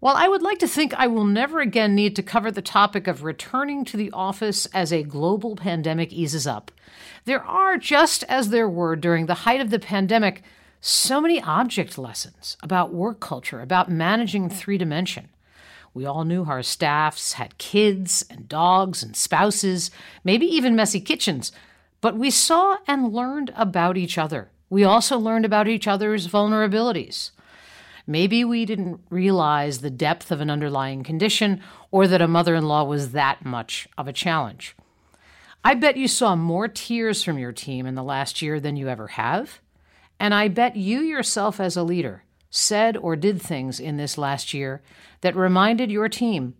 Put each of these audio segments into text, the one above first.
While I would like to think I will never again need to cover the topic of returning to the office as a global pandemic eases up, there are, just as there were during the height of the pandemic, so many object lessons about work culture, about managing three dimension. We all knew our staffs had kids and dogs and spouses, maybe even messy kitchens, but we saw and learned about each other. We also learned about each other's vulnerabilities. Maybe we didn't realize the depth of an underlying condition or that a mother in law was that much of a challenge. I bet you saw more tears from your team in the last year than you ever have. And I bet you yourself, as a leader, said or did things in this last year that reminded your team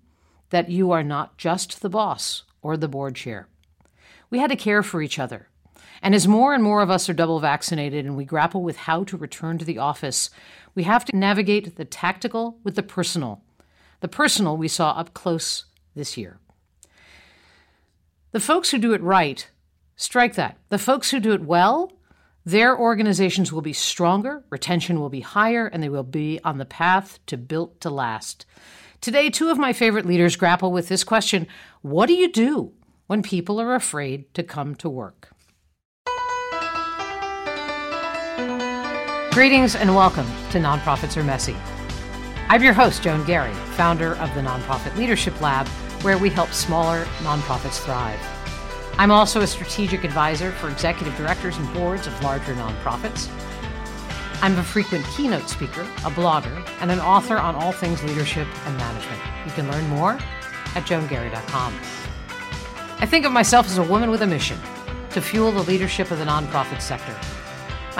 that you are not just the boss or the board chair. We had to care for each other. And as more and more of us are double vaccinated and we grapple with how to return to the office, we have to navigate the tactical with the personal. The personal we saw up close this year. The folks who do it right, strike that. The folks who do it well, their organizations will be stronger, retention will be higher, and they will be on the path to built to last. Today, two of my favorite leaders grapple with this question What do you do when people are afraid to come to work? Greetings and welcome to Nonprofits Are Messy. I'm your host, Joan Garry, founder of the Nonprofit Leadership Lab, where we help smaller nonprofits thrive. I'm also a strategic advisor for executive directors and boards of larger nonprofits. I'm a frequent keynote speaker, a blogger, and an author on all things leadership and management. You can learn more at joangarry.com. I think of myself as a woman with a mission to fuel the leadership of the nonprofit sector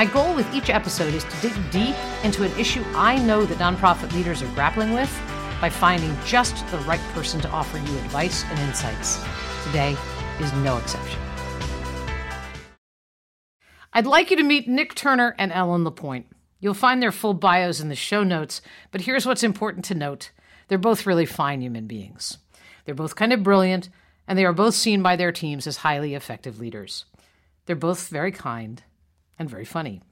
my goal with each episode is to dig deep into an issue I know that nonprofit leaders are grappling with by finding just the right person to offer you advice and insights. Today is no exception. I'd like you to meet Nick Turner and Ellen LaPointe. You'll find their full bios in the show notes, but here's what's important to note they're both really fine human beings. They're both kind of brilliant, and they are both seen by their teams as highly effective leaders. They're both very kind and very funny.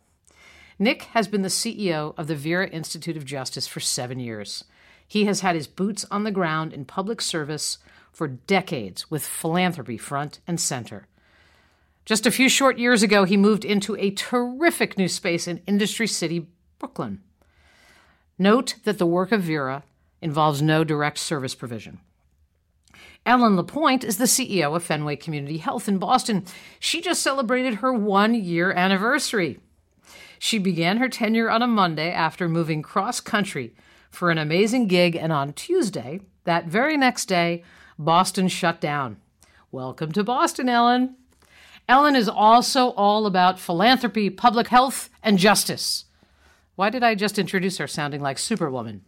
Nick has been the CEO of the Vera Institute of Justice for seven years. He has had his boots on the ground in public service for decades with philanthropy front and center. Just a few short years ago, he moved into a terrific new space in Industry City, Brooklyn. Note that the work of Vera involves no direct service provision. Ellen LaPointe is the CEO of Fenway Community Health in Boston. She just celebrated her one year anniversary. She began her tenure on a Monday after moving cross country for an amazing gig, and on Tuesday, that very next day, Boston shut down. Welcome to Boston, Ellen. Ellen is also all about philanthropy, public health, and justice. Why did I just introduce her sounding like Superwoman?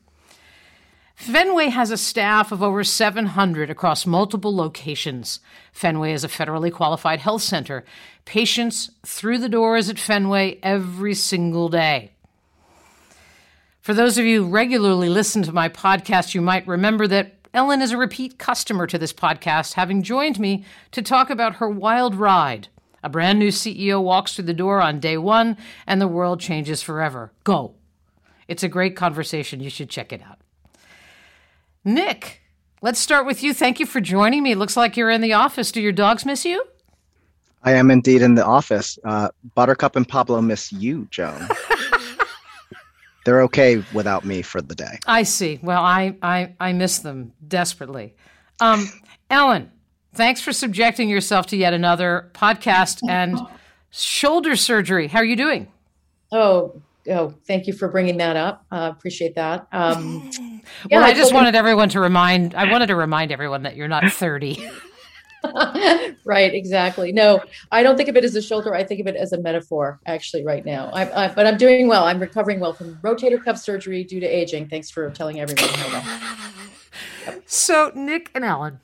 Fenway has a staff of over 700 across multiple locations. Fenway is a federally qualified health center. Patients through the doors at Fenway every single day. For those of you who regularly listen to my podcast, you might remember that Ellen is a repeat customer to this podcast, having joined me to talk about her wild ride. A brand new CEO walks through the door on day one, and the world changes forever. Go. It's a great conversation. You should check it out. Nick, let's start with you. Thank you for joining me. It looks like you're in the office. Do your dogs miss you? I am indeed in the office. Uh, Buttercup and Pablo miss you, Joan. They're okay without me for the day. I see. Well, I I, I miss them desperately. Um, Ellen, thanks for subjecting yourself to yet another podcast and shoulder surgery. How are you doing? Oh, oh, thank you for bringing that up. Uh, appreciate that. Um, yeah, well, I, I just wanted everyone to remind. I wanted to remind everyone that you're not 30. right, exactly. No, I don't think of it as a shoulder. I think of it as a metaphor, actually, right now. I, I, but I'm doing well. I'm recovering well from rotator cuff surgery due to aging. Thanks for telling everyone. Yep. So, Nick and Alan,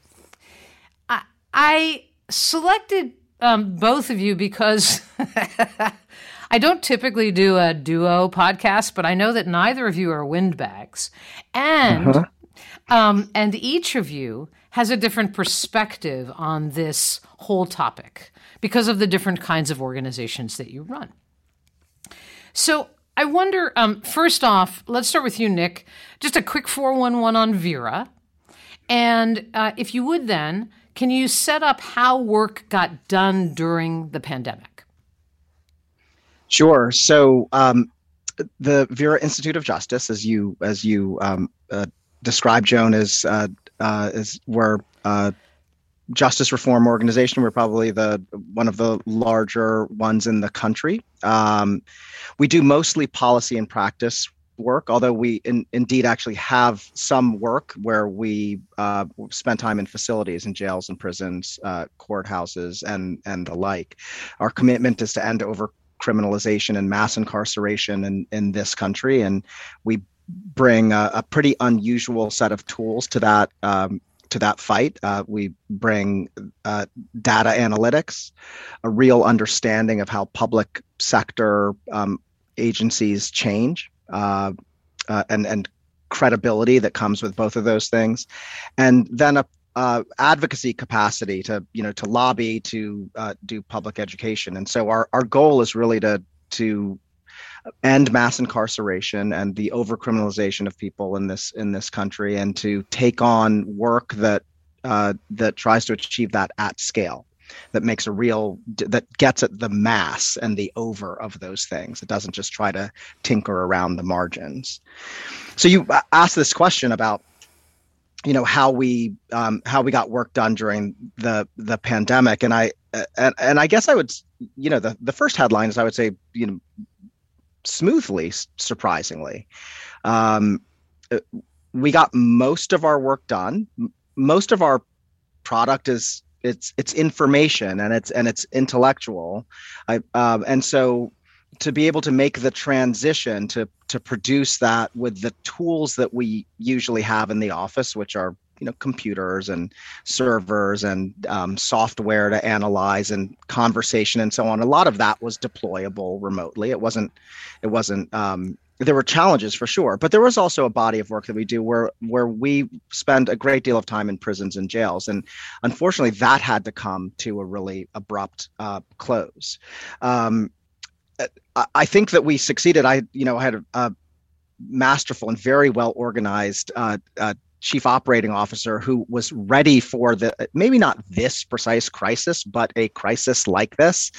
I, I selected um, both of you because I don't typically do a duo podcast, but I know that neither of you are windbags, and uh-huh. um, and each of you has a different perspective on this whole topic because of the different kinds of organizations that you run. So I wonder, um, first off, let's start with you, Nick. Just a quick 411 on Vera. And uh, if you would then, can you set up how work got done during the pandemic? Sure. So um, the Vera Institute of Justice, as you as you um, uh, described, Joan, is uh, uh, is we're uh, justice reform organization. We're probably the one of the larger ones in the country. Um, we do mostly policy and practice work, although we in, indeed actually have some work where we uh, spend time in facilities in jails and prisons, uh, courthouses, and and the like. Our commitment is to end over criminalization and mass incarceration in, in this country, and we bring a, a pretty unusual set of tools to that um, to that fight. Uh, we bring uh, data analytics, a real understanding of how public sector um, agencies change, uh, uh, and and credibility that comes with both of those things, and then a uh, advocacy capacity to you know to lobby to uh, do public education. And so our our goal is really to to end mass incarceration and the overcriminalization of people in this in this country, and to take on work that uh, that tries to achieve that at scale that makes a real that gets at the mass and the over of those things it doesn't just try to tinker around the margins so you asked this question about you know how we um, how we got work done during the the pandemic. And i and, and i guess i would you know the, the first headline is i would say you know smoothly surprisingly um, uh, we got most of our work done. Most of our product is it's it's information and it's and it's intellectual. I, um, and so to be able to make the transition to to produce that with the tools that we usually have in the office which are you know computers and servers and um, software to analyze and conversation and so on. A lot of that was deployable remotely. It wasn't it wasn't um, there were challenges for sure, but there was also a body of work that we do where where we spend a great deal of time in prisons and jails, and unfortunately, that had to come to a really abrupt uh, close. Um, I think that we succeeded. I, you know, had a, a masterful and very well organized uh, uh, chief operating officer who was ready for the maybe not this precise crisis, but a crisis like this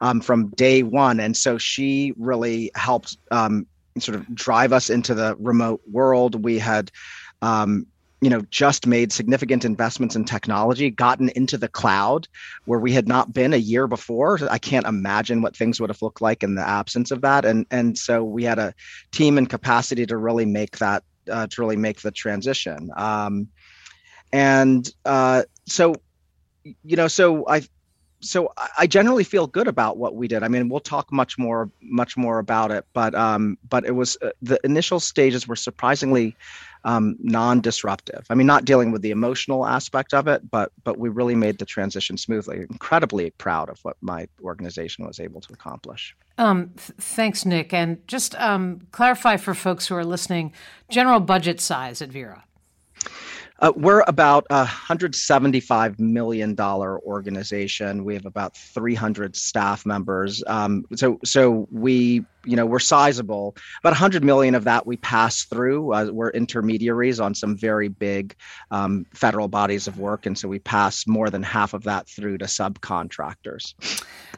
um, from day one. And so she really helped um, sort of drive us into the remote world. We had, um, you know, just made significant investments in technology, gotten into the cloud where we had not been a year before. I can't imagine what things would have looked like in the absence of that. And and so we had a team and capacity to really make that uh, to really make the transition. Um, and uh, so, you know, so I so I generally feel good about what we did. I mean, we'll talk much more, much more about it, but um, but it was uh, the initial stages were surprisingly um, non-disruptive. I mean, not dealing with the emotional aspect of it, but but we really made the transition smoothly. Incredibly proud of what my organization was able to accomplish. Um, th- thanks, Nick. And just um, clarify for folks who are listening, general budget size at Vera. Uh, we're about a $175 million organization. We have about 300 staff members. Um, so, so we, you know, we're sizable. About 100 million of that we pass through. Uh, we're intermediaries on some very big um, federal bodies of work, and so we pass more than half of that through to subcontractors.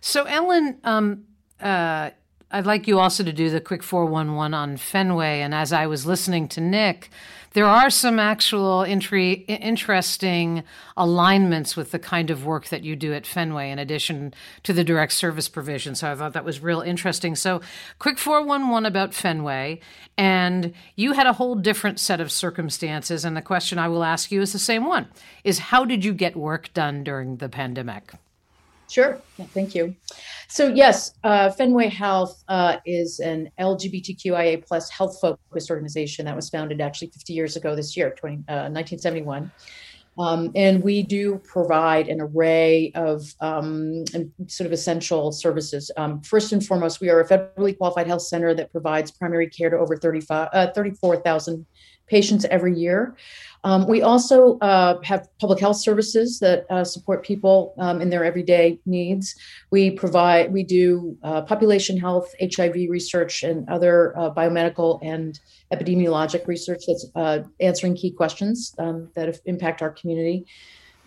So, Ellen. Um, uh, I'd like you also to do the quick 411 on Fenway. And as I was listening to Nick, there are some actual entry, interesting alignments with the kind of work that you do at Fenway, in addition to the direct service provision. So I thought that was real interesting. So, quick 411 about Fenway. And you had a whole different set of circumstances. And the question I will ask you is the same one is how did you get work done during the pandemic? Sure. Yeah, thank you. So yes, uh, Fenway Health uh, is an LGBTQIA plus health focused organization that was founded actually 50 years ago this year, 20, uh, 1971. Um, and we do provide an array of um, sort of essential services. Um, first and foremost, we are a federally qualified health center that provides primary care to over 35, uh, 34,000 patients every year. Um, we also uh, have public health services that uh, support people um, in their everyday needs. We provide, we do uh, population health, HIV research, and other uh, biomedical and epidemiologic research that's uh, answering key questions um, that impact our community.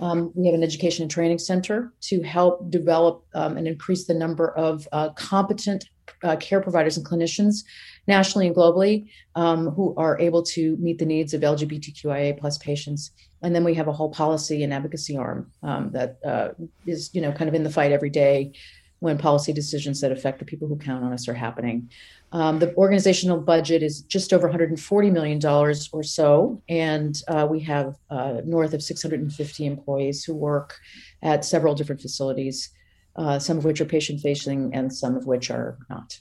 Um, we have an education and training center to help develop um, and increase the number of uh, competent uh, care providers and clinicians nationally and globally um, who are able to meet the needs of LGBTQIA plus patients. And then we have a whole policy and advocacy arm um, that uh, is, you know, kind of in the fight every day when policy decisions that affect the people who count on us are happening. Um, the organizational budget is just over $140 million or so, and uh, we have uh, north of 650 employees who work at several different facilities, uh, some of which are patient facing and some of which are not.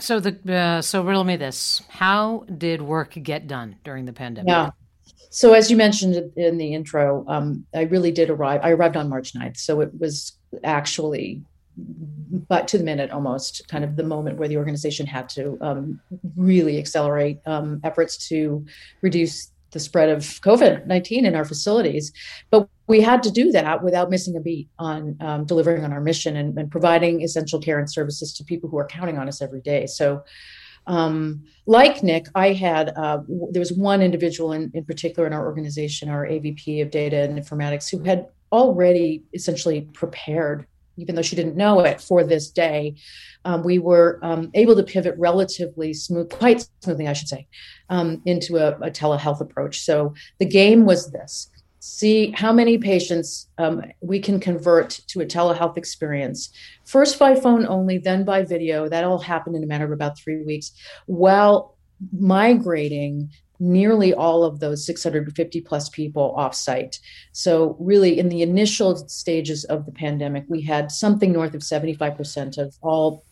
So the uh, so riddle me this: How did work get done during the pandemic? Yeah. So as you mentioned in the intro, um, I really did arrive. I arrived on March 9th, so it was actually but to the minute almost kind of the moment where the organization had to um, really accelerate um, efforts to reduce the spread of COVID 19 in our facilities. But we had to do that without missing a beat on um, delivering on our mission and, and, providing essential care and services to people who are counting on us every day. So, um, like Nick, I had, uh, there was one individual in, in particular in our organization, our AVP of data and informatics, who had already essentially prepared even though she didn't know it for this day, um, we were um, able to pivot relatively smooth, quite smoothly, I should say, um, into a, a, telehealth approach. So the game was this see how many patients um, we can convert to a telehealth experience, first by phone only, then by video. That all happened in a matter of about three weeks, while migrating nearly all of those 650 plus people offsite. So, really, in the initial stages of the pandemic, we had something north of 75% of all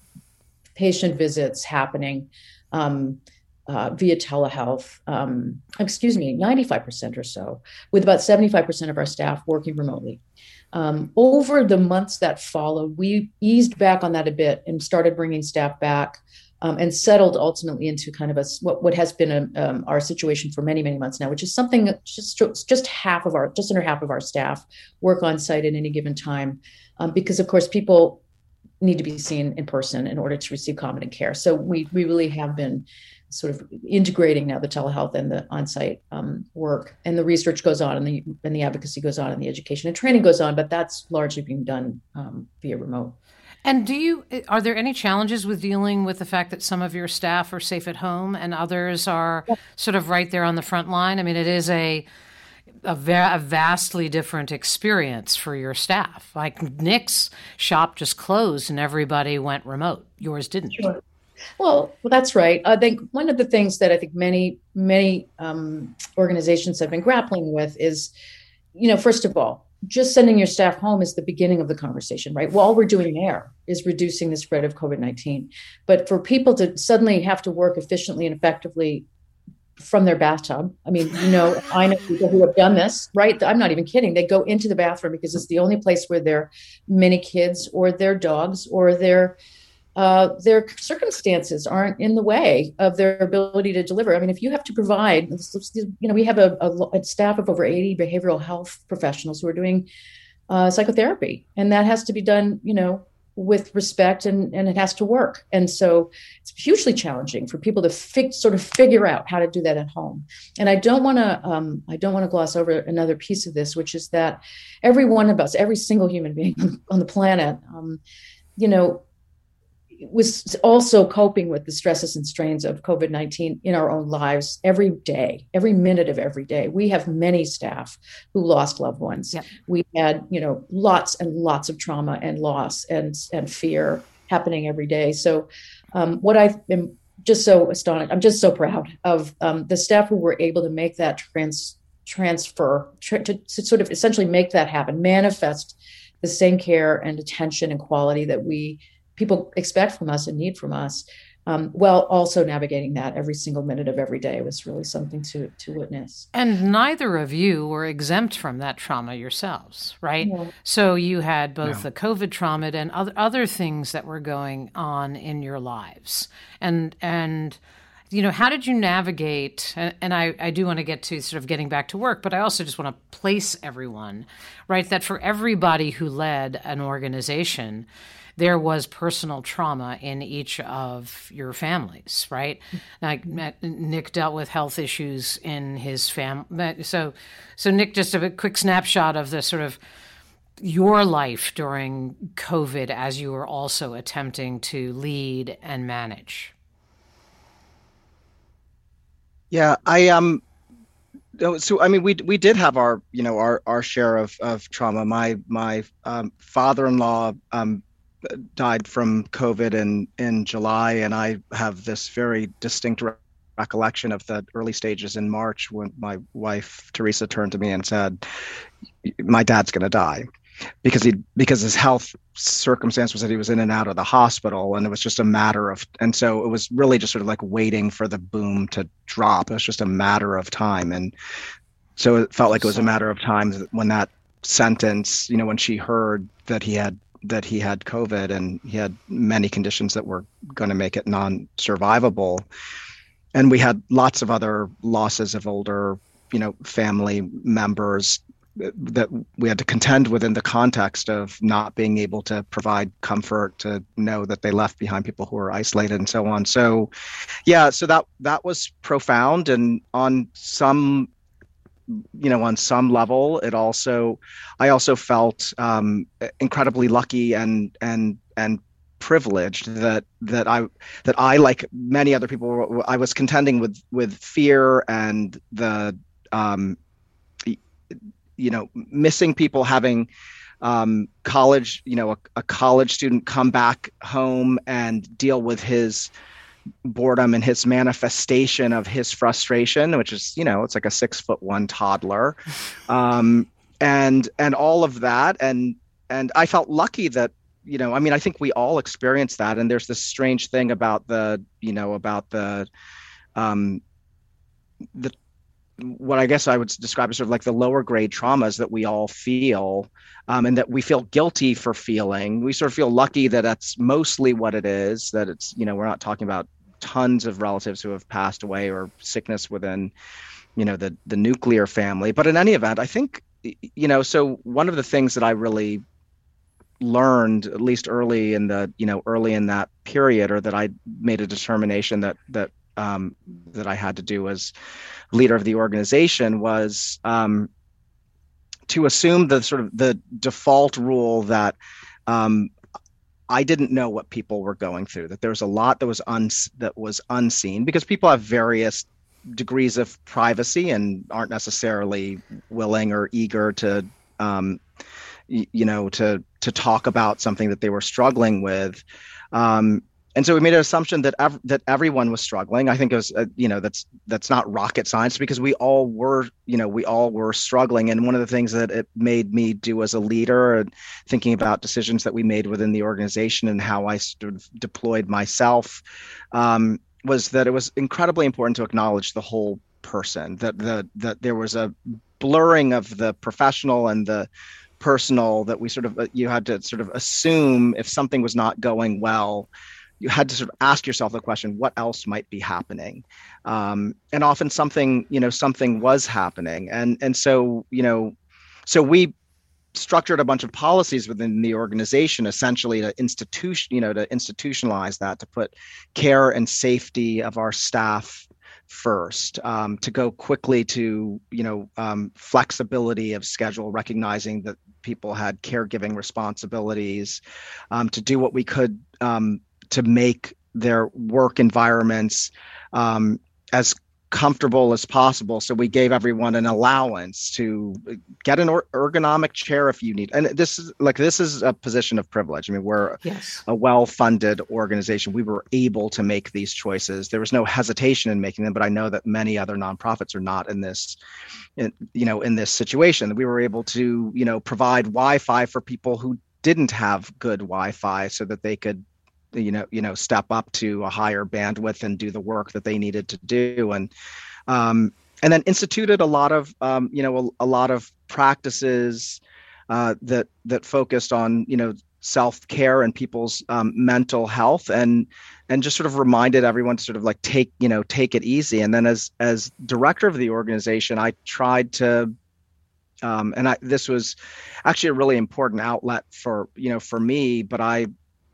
patient visits happening um, uh, via telehealth. Um, excuse me, 95% or so, with about 75% of our staff working remotely. Um, over the months that followed, we eased back on that a bit and started bringing staff back um, and settled ultimately into kind of a what, what has been a, um, our situation for many many months now, which is something just just half of our just under half of our staff work on site at any given time, um, because of course people need to be seen in person in order to receive competent care. So we we really have been sort of integrating now the telehealth and the on-site um, work and the research goes on and the and the advocacy goes on and the education and training goes on but that's largely being done um, via remote and do you are there any challenges with dealing with the fact that some of your staff are safe at home and others are sort of right there on the front line? I mean, it is a a, va- a, vastly different experience for your staff. Like Nick's shop just closed and everybody went remote. Yours didn't. Sure. Well, well, that's right. I think one of the things that I think many many um, organizations have been grappling with is, you know, first of all, just sending your staff home is the beginning of the conversation, right? Well, all we're doing there is reducing the spread of COVID 19. But for people to suddenly have to work efficiently and effectively from their bathtub, I mean, you know, I know people who have done this, right? I'm not even kidding. They go into the bathroom because it's the only place where their many kids or their dogs or their uh, their circumstances aren't in the way of their ability to deliver. I mean, if you have to provide, you know, we have a, a, staff of over 80 behavioral health professionals who are doing uh, psychotherapy, and that has to be done, you know, with respect and, and it has to work. And so it's hugely challenging for people to sort of figure out how to do that at home. And I don't want to um, I don't want to gloss over another piece of this, which is that every one of us, every single human being on the planet, um, you know, was also coping with the stresses and strains of COVID 19 in our own lives every day, every minute of every day. We have many staff who lost loved ones. We had, you know, lots and lots of trauma and loss and, and fear happening every day. So, um, what I've been just so astonished, I'm just so proud of um, the staff who were able to make that trans transfer to, to sort of essentially make that happen, manifest the same care and attention and quality that we people expect from us and need from us um, while also navigating that every single minute of every day was really something to to witness. And neither of you were exempt from that trauma yourselves, right? Yeah. So you had both the COVID trauma and other other things that were going on in your lives, and and you know, how did you navigate? And, and I, I do want to get to sort of getting back to work, but I also just want to place everyone, right? That for everybody who led an organization, there was personal trauma in each of your families, right? Like Nick dealt with health issues in his family. So, so Nick, just a quick snapshot of the sort of your life during COVID as you were also attempting to lead and manage. Yeah, I um so I mean we we did have our you know our our share of of trauma. My my um, father-in-law um, died from COVID in in July, and I have this very distinct recollection of the early stages in March when my wife Teresa turned to me and said, "My dad's going to die." because he because his health circumstance was that he was in and out of the hospital and it was just a matter of and so it was really just sort of like waiting for the boom to drop it was just a matter of time and so it felt like it was a matter of time when that sentence you know when she heard that he had that he had covid and he had many conditions that were going to make it non-survivable. And we had lots of other losses of older you know family members that we had to contend with in the context of not being able to provide comfort to know that they left behind people who were isolated and so on. So yeah so that that was profound. And on some you know on some level it also i also felt um, incredibly lucky and and and privileged that that i that i like many other people i was contending with with fear and the um you know missing people having um, college you know a, a, college student come back home and deal with his boredom and his manifestation of his frustration which is you know it's like a six foot one toddler um, and and all of that and and i felt lucky that you know i mean i think we all experience that and there's this strange thing about the you know about the um the what I guess I would describe as sort of like the lower grade traumas that we all feel, um, and that we feel guilty for feeling. We sort of feel lucky that that's mostly what it is. That it's you know we're not talking about tons of relatives who have passed away or sickness within you know the the nuclear family. But in any event, I think you know so one of the things that I really learned at least early in the you know early in that period or that I made a determination that that um, that I had to do as leader of the organization was um, to assume the sort of the default rule that um, I didn't know what people were going through. That there was a lot that was un- that was unseen because people have various degrees of privacy and aren't necessarily willing or eager to um, you know to to talk about something that they were struggling with um, and so we made an assumption that ev- that everyone was struggling. I think it was, uh, you know, that's that's not rocket science because we all were, you know, we all were struggling. And one of the things that it made me do as a leader, and thinking about decisions that we made within the organization and how I of deployed myself, um, was that it was incredibly important to acknowledge the whole person. That the that there was a blurring of the professional and the personal that we sort of uh, you had to sort of assume if something was not going well you had to sort of ask yourself the question what else might be happening? Um, and often something you know something was happening. And and so you know so we structured a bunch of policies within the organization essentially to institution you know to institutionalize that to put care and safety of our staff first um, to go quickly to you know um, flexibility of schedule recognizing that people had caregiving responsibilities um, to do what we could um, to make their work environments um, as comfortable as possible. So we gave everyone an allowance to get an ergonomic chair if you need. And this is like this is a position of privilege. I mean, we're yes. a well-funded organization. We were able to make these choices. There was no hesitation in making them, but I know that many other nonprofits are not in this in, you know, in this situation. We were able to, you know, provide Wi-Fi for people who didn't have good Wi-Fi so that they could you know you know step up to a higher bandwidth and do the work that they needed to do. And um, and then instituted a lot of um, you know a, a, lot of practices uh, that that focused on you know self care and people's um, mental health and and just sort of reminded everyone to sort of like take you know take it easy. And then as as director of the organization i tried to um, and I, this was actually a really important outlet for you know for me but i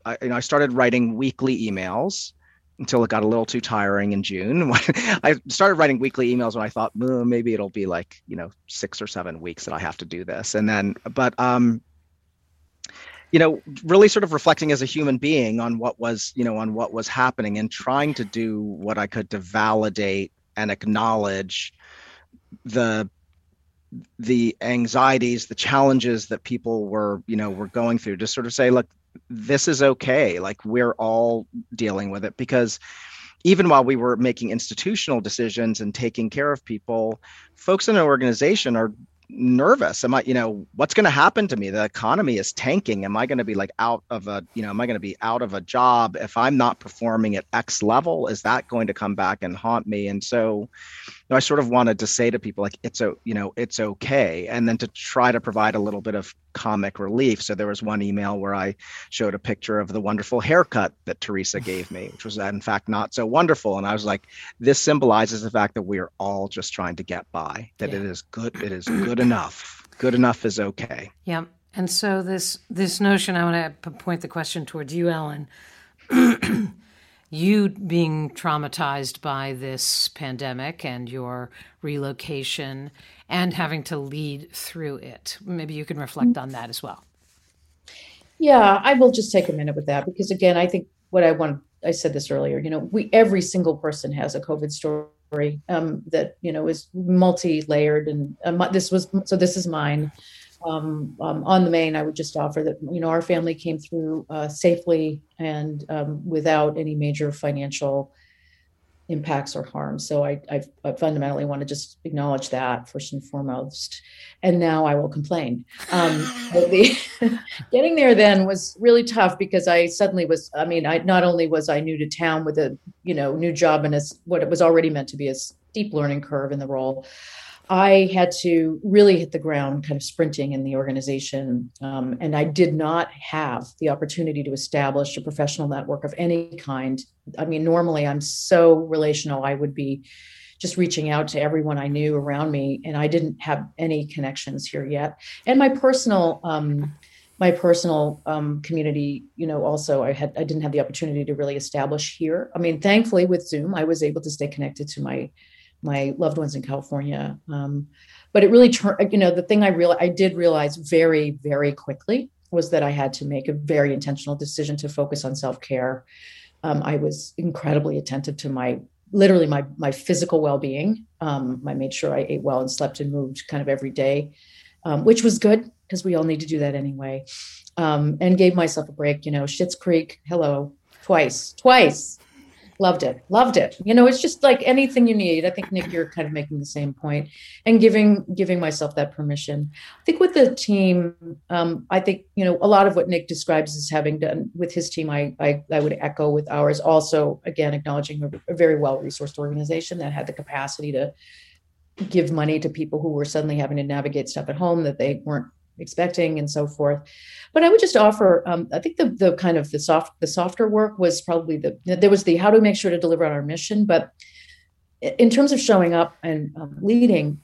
I, you know, I started writing weekly emails until it got a little too tiring in June. I started writing weekly emails when I thought oh, maybe it'll be like you know six or seven weeks that I have to do this, and then but um, you know, really sort of reflecting as a human being on what was you know on what was happening and trying to do what I could to validate and acknowledge the the anxieties the challenges that people were you know were going through to sort of say look this is okay. Like we're all dealing with it. Because even while we were making institutional decisions and taking care of people, folks in an organization are nervous. Am i you know what's going to happen to me? The economy is tanking. Am i going to be like out of a you know am i going to be out of a job if i'm not performing at x level? Is that going to come back and haunt me? And so know, I sort of wanted to say to people like it's a you know it's okay, and then to try to provide a little bit of comic relief. So there was one email where I showed a picture of the wonderful haircut that Teresa gave me, which was in fact not so wonderful, and I was like, this symbolizes the fact that we're all just trying to get by. That yeah. it is good. It is good enough. Good enough is okay. Yeah. And so this this notion, I want to point the question towards you, Ellen. you being traumatized by this pandemic and your relocation and having to lead through it. Maybe you can reflect on that as well. Yeah, I will just take a minute with that because again, I think what I want I said this earlier, you know, we every single person has a COVID story um, that, you know, is multi-layered and um, this was so this is mine um, um, on the main, I would just offer that you know our family came through uh, safely and um, without any major financial impacts or harm. So I, I, I, fundamentally want to just acknowledge that first and foremost. And now I will complain. Um, the, getting there then was really tough because I suddenly was. I mean, I not only was I new to town with a you know new job and as what it was already meant to be a steep learning curve in the role. I had to really hit the ground kind of sprinting in the organization. Um, and I did not have the opportunity to establish a professional network of any kind. I mean, normally I'm so relational, I would be just reaching out to everyone I knew around me, and I didn't have any connections here yet. And my personal, um, my personal um, community, you know, also I had I didn't have the opportunity to really establish here. I mean, thankfully with Zoom, I was able to stay connected to my my loved ones in California. Um, but it really turned, you know, the thing I real I did realize very, very quickly was that I had to make a very intentional decision to focus on self care. Um, I was incredibly attentive to my literally my my physical well being. Um, I made sure I ate well and slept and moved kind of every day, um, which was good because we all need to do that anyway. Um, and gave myself a break. You know, Schitt's Creek, hello, twice, twice loved it. Loved it. You know it's just like anything you need. I think nick you're kind of making the same point and giving giving myself that permission. I think with the team um, i think you know a lot of what nick describes as having done with his team i i, I would echo with ours. Also again acknowledging a, a very well resourced organization that had the capacity to give money to people who were suddenly having to navigate stuff at home that they weren't expecting and so forth. But i would just offer um, i think the the kind of the soft the softer work was probably the there was the how do we make sure to deliver on our mission. But in terms of showing up and um, leading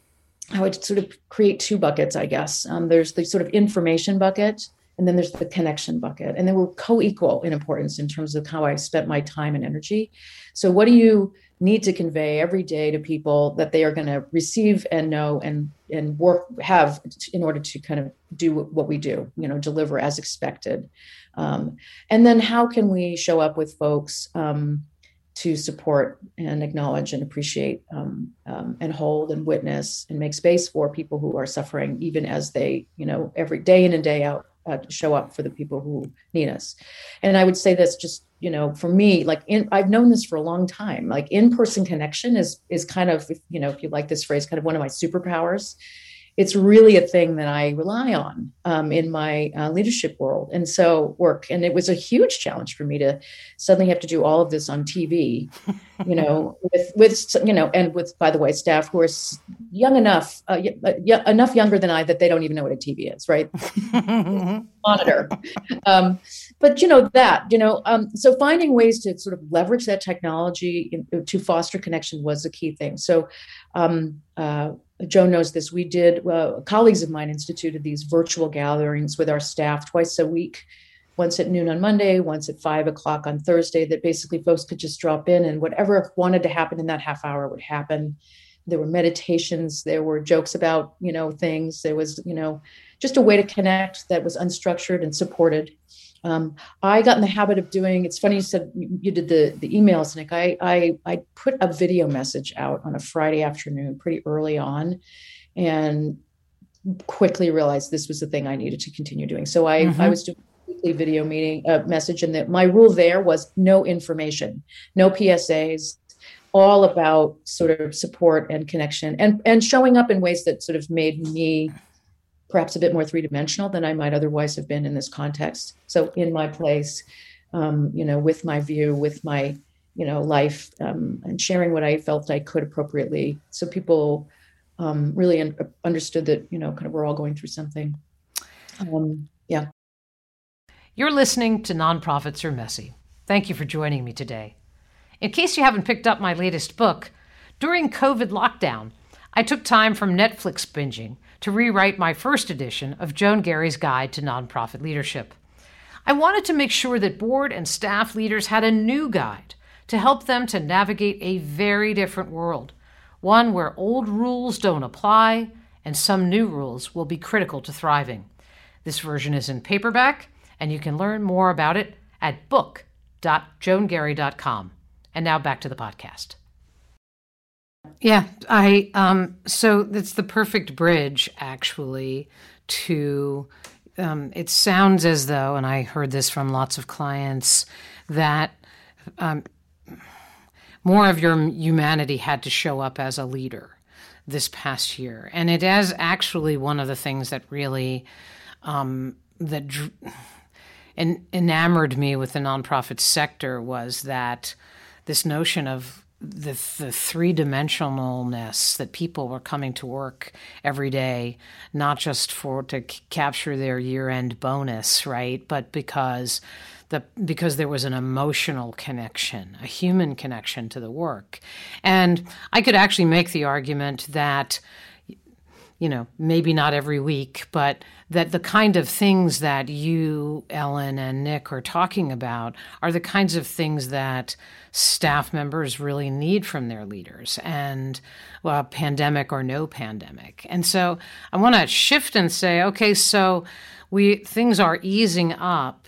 i would sort of create two buckets i guess. Um, there's the sort of information bucket and then there's the connection bucket. And they were co-equal in importance in terms of how i spent my time and energy. So what do you need to convey every day to people that they are going to receive and know and and work have in order to kind of do what we do you know deliver as expected. Um, and then how can we show up with folks um, to support and acknowledge and appreciate um, um and hold and witness and make space for people who are suffering even as they you know every day in and day out uh, show up for the people who need us. And i would say this just you know for me like in i've known this for a long time. Like in-person connection is is kind of you know if you like this phrase kind of one of my superpowers it's really a thing that I rely on um, in my uh, leadership world and so work. And it was a huge challenge for me to suddenly have to do all of this on TV, you know, with with you know, and with by the way, staff who are young enough, uh, y- y- enough younger than I that they don't even know what a TV is, right? Monitor. Um, but you know that you know, um, so finding ways to sort of leverage that technology in, to foster connection was a key thing. So. Um, uh, Joan knows this. We did, uh, colleagues of mine instituted these virtual gatherings with our staff twice a week, once at noon on Monday, once at five o'clock on Thursday, that basically folks could just drop in and whatever wanted to happen in that half hour would happen. There were meditations, there were jokes about, you know, things. There was, you know, just a way to connect that was unstructured and supported. Um, I got in the habit of doing. It's funny you said you did the the emails, Nick. I I I put a video message out on a Friday afternoon, pretty early on, and quickly realized this was the thing I needed to continue doing. So I mm-hmm. I was doing weekly video meeting uh, message, and that my rule there was no information, no PSAs, all about sort of support and connection, and and showing up in ways that sort of made me perhaps a bit more three dimensional than I might otherwise have been in this context. So in my place, um, you know, with my view, with my you know life, um, and sharing what I felt I could appropriately, so people um, really un- understood that you know kind of we're all going through something. Um, yeah. You're listening to Nonprofits Are Messy. Thank you for joining me today. In case you haven't picked up my latest book, during COVID lockdown, I took time from Netflix binging to rewrite my first edition of Joan Garry's Guide to Nonprofit Leadership. I wanted to make sure that board and staff leaders had a new guide to help them to navigate a very different world, one where old rules don't apply and some new rules will be critical to thriving. This version is in paperback, and you can learn more about it at book.joangarry.com. And now back to the podcast. Yeah, I um so it's the perfect bridge actually to um, it sounds as though, and I heard this from lots of clients, that um, more of your humanity had to show up as a leader this past year, and it is actually one of the things that really um, that dr- en- enamored me with the nonprofit sector was that this notion of the the three dimensionalness that people were coming to work every day, not just for to c- capture their year end bonus, right, but because the because there was an emotional connection, a human connection to the work, and I could actually make the argument that you know, maybe not every week, but that the kind of things that you, Ellen, and Nick are talking about are the kinds of things that staff members really need from their leaders, and well, pandemic or no pandemic. And so I want to shift and say, okay, so we things are easing up,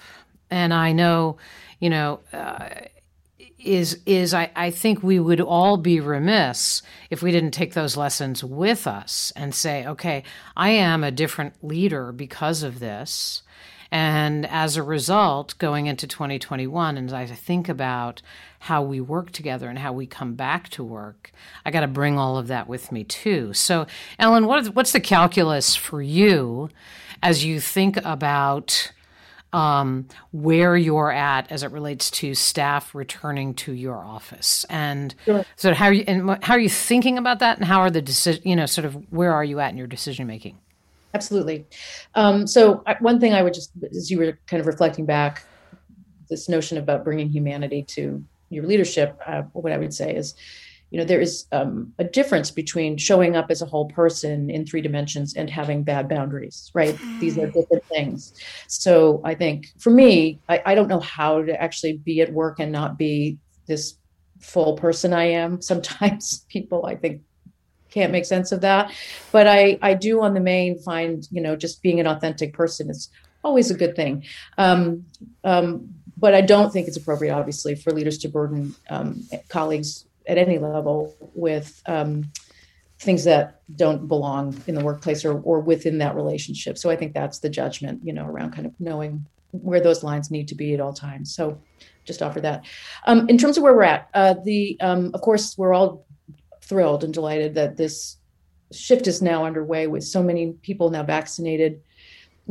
and I know, you know. Uh, is is I, I think we would all be remiss if we didn't take those lessons with us and say, okay, I am a different leader because of this. And as a result, going into 2021, and as I think about how we work together and how we come back to work, I got to bring all of that with me too. So, Ellen, what, what's the calculus for you as you think about um, where you're at as it relates to staff returning to your office, and sure. so how are you and how are you thinking about that, and how are the decision, you know, sort of where are you at in your decision making? Absolutely. Um, so one thing I would just, as you were kind of reflecting back, this notion about bringing humanity to your leadership, uh, what I would say is you know there is um, a difference between showing up as a whole person in three dimensions and having bad boundaries right? These are different things. So i think for me I, I don't know how to actually be at work and not be this full person i am. Sometimes people i think can't make sense of that. But i i do on the main find you know just being an authentic person is always a good thing. Um, um, but i don't think it's appropriate obviously for leaders to burden um, colleagues at any level with um, things that don't belong in the workplace or, or within that relationship. So I think that's the judgment, you know, around kind of knowing where those lines need to be at all times. So just offer that. Um, in terms of where we're at, uh, the um, of course we're all thrilled and delighted that this shift is now underway with so many people now vaccinated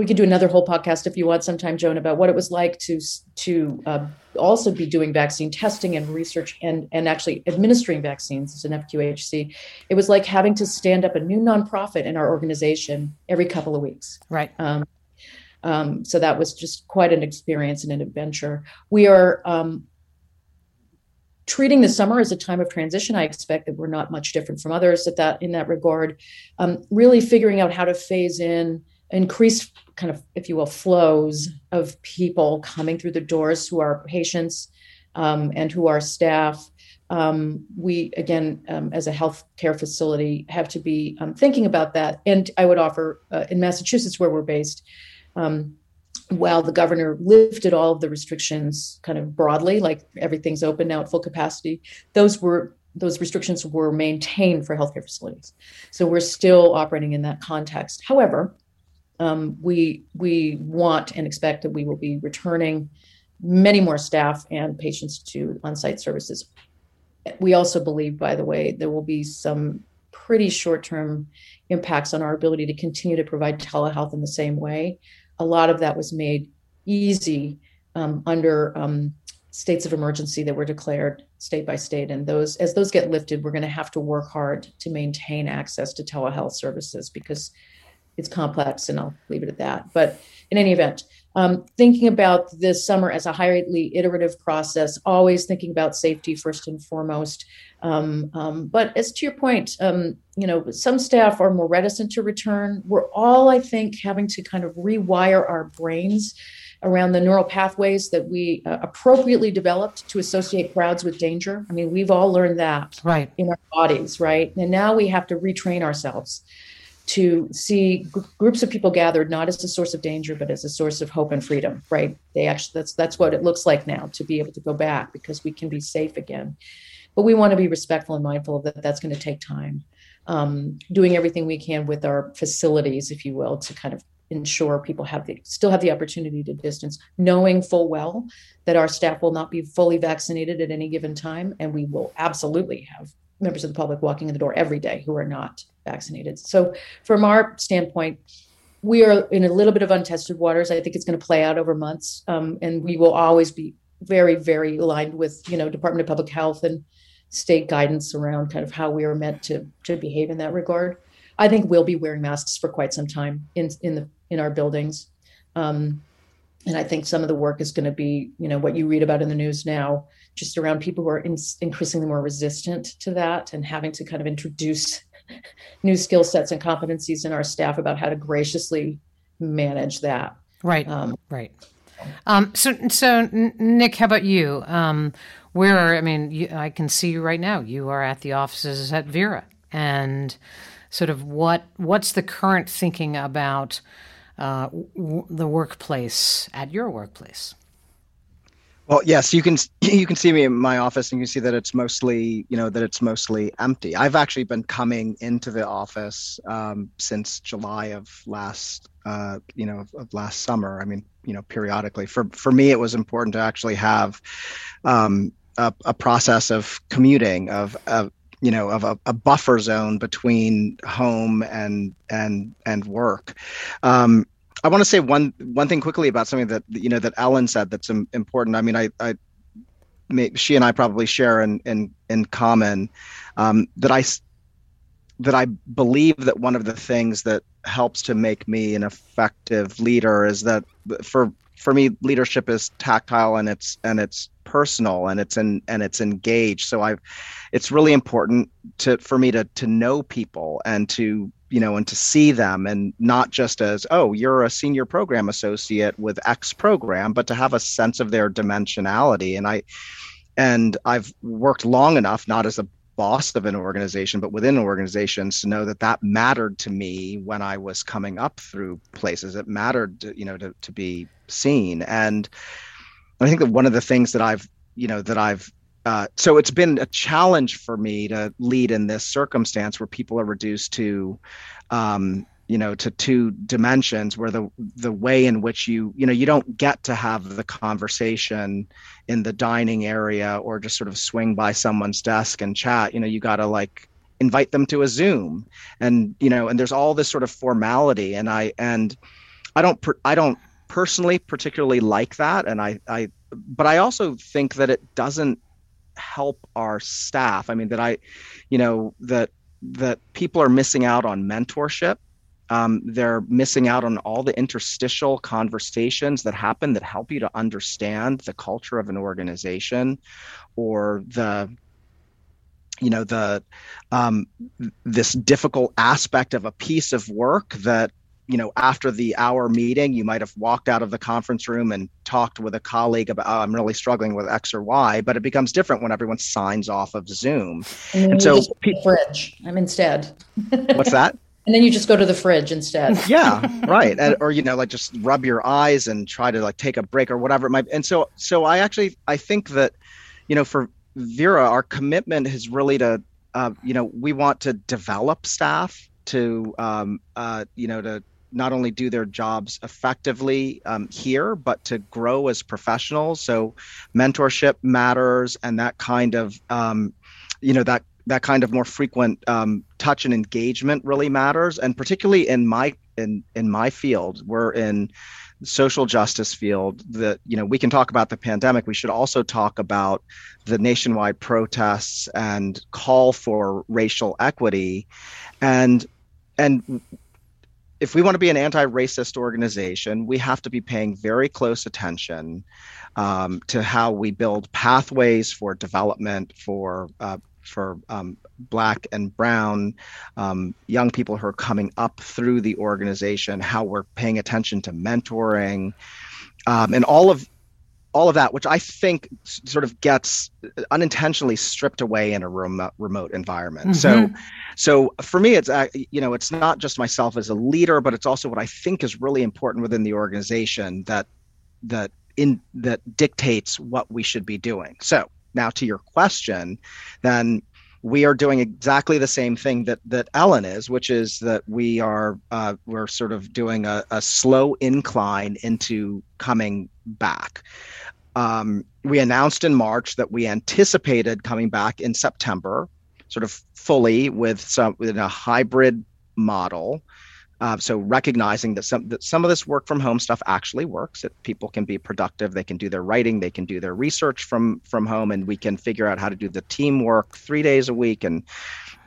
we could do another whole podcast if you want sometime joan about what it was like to to uh, also be doing vaccine testing and research and and actually administering vaccines as an fqhc it was like having to stand up a new nonprofit in our organization every couple of weeks. Right. Um, um, so that was just quite an experience and an adventure. We are um, treating the summer as a time of transition. I expect that we're not much different from others at that in that regard. Um, really figuring out how to phase in increased kind of, if you will, flows of people coming through the doors who are patients um, and who are staff. Um, we, again, um, as a healthcare facility, have to be um, thinking about that. And I would offer uh, in Massachusetts, where we're based, um, while the governor lifted all of the restrictions kind of broadly, like everything's open now at full capacity, those were those restrictions were maintained for healthcare facilities. So we're still operating in that context. However, um, we we want and expect that we will be returning many more staff and patients to on-site services. We also believe, by the way, there will be some pretty short-term impacts on our ability to continue to provide telehealth in the same way. A lot of that was made easy um, under um, states of emergency that were declared state by state, and those as those get lifted, we're going to have to work hard to maintain access to telehealth services because it's complex, and I'll leave it at that. But in any event, um, thinking about this summer as a highly iterative process, always thinking about safety first and foremost. Um, um, but as to your point, um, you know, some staff are more reticent to return. We're all, I think, having to kind of rewire our brains around the neural pathways that we uh, appropriately developed to associate crowds with danger. I mean, we've all learned that right in our bodies, right? And now we have to retrain ourselves to see groups of people gathered not as a source of danger but as a source of hope and freedom right? They actually that's that's what it looks like now to be able to go back because we can be safe again. But we want to be respectful and mindful of that that's going to take time. Um, doing everything we can with our facilities if you will to kind of ensure people have the still have the opportunity to distance knowing full well that our staff will not be fully vaccinated at any given time and we will absolutely have members of the public walking in the door every day who are not vaccinated. So, from our standpoint, we are in a little bit of untested waters. I think it's going to play out over months, um, and we will always be very, very aligned with you know Department of Public Health and state guidance around kind of how we are meant to to behave in that regard. I think we'll be wearing masks for quite some time in in the in our buildings. Um, and I think some of the work is going to be, you know, what you read about in the news now, just around people who are in, increasingly more resistant to that and having to kind of introduce new skill sets and competencies in our staff about how to graciously manage that. Right. Um, right. Um, so, so Nick, how about you? Um, where are, I mean, you, I can see you right now. You are at the offices at Vera, and sort of what what's the current thinking about uh, w- the workplace at your workplace? Well, yes, you can you can see me in my office, and you can see that it's mostly you know that it's mostly empty. I've actually been coming into the office um, since July of last uh, you know of last summer. I mean, you know, periodically. For for me, it was important to actually have um, a, a, process of commuting of, of you know of a, a, buffer zone between home and and and work. Um, I want to say one one thing quickly about something that you know that Ellen said that's important. I mean, I, I she and I probably share in in in common um, that I that I believe that one of the things that helps to make me an effective leader is that for for me leadership is tactile and it's and it's personal and it's in and it's engaged so i've it's really important to for me to to know people and to you know, and to see them and not just as, oh, you're a senior program associate with X program, but to have a sense of their dimensionality. And I, and I've worked long enough, not as a boss of an organization, but within organizations to know that that mattered to me when I was coming up through places. It mattered, to, you know, to, to be seen. And I think that one of the things that I've, you know, that I've uh, so it's been a challenge for me to lead in this circumstance where people are reduced to um, you know to two dimensions where the the way in which you you know you don't get to have the conversation in the dining area or just sort of swing by someone's desk and chat. You know you got to like invite them to a Zoom, and you know, and there's all this sort of formality, and I and I don't I don't personally particularly like that, and I I but I also think that it doesn't help our staff. I mean that I, you know, that that people are missing out on mentorship. Um, they're missing out on all the interstitial conversations that happen that help you to understand the culture of an organization or the you know the um, this difficult aspect of a piece of work that you know after the hour meeting you might have walked out of the conference room and talked with a colleague about oh, i'm really struggling with x or y but it becomes different when everyone signs off of zoom. And, and so pe- fridge. I'm instead. What's that? And then you just go to the fridge instead. Yeah right. And, or you know like just rub your eyes and try to like take a break or whatever it might be. and so so i actually i think that you know for vera our commitment is really to uh, you know we want to develop staff to um, uh, you know to not only do their jobs effectively um, here, but to grow as professionals. So mentorship matters, and that kind of um, you know that that kind of more frequent um, touch and engagement really matters, and particularly in my in in my field, we're in social justice field that you know we can talk about the pandemic. We should also talk about the nationwide protests and call for racial equity. And and if we want to be an anti-racist organization, we have to be paying very close attention um, to how we build pathways for development for uh, for um, black and brown um, young people who are coming up through the organization. How we're paying attention to mentoring, um, and all of all of that, which I think sort of gets unintentionally stripped away in a remote, remote environment. Mm-hmm. So, so for me, it's uh, you know, it's not just myself as a leader, but it's also what I think is really important within the organization that that in that dictates what we should be doing. So now to your question, then we are doing exactly the same thing that that Ellen is, which is that we are uh, we're sort of doing a, a slow incline into coming back um, we announced in March that we anticipated coming back in September, sort of fully with some in a hybrid model. Uh, so recognizing that some that some of this work from home stuff actually works, that people can be productive, they can do their writing, they can do their research from from home, and we can figure out how to do the teamwork three days a week, and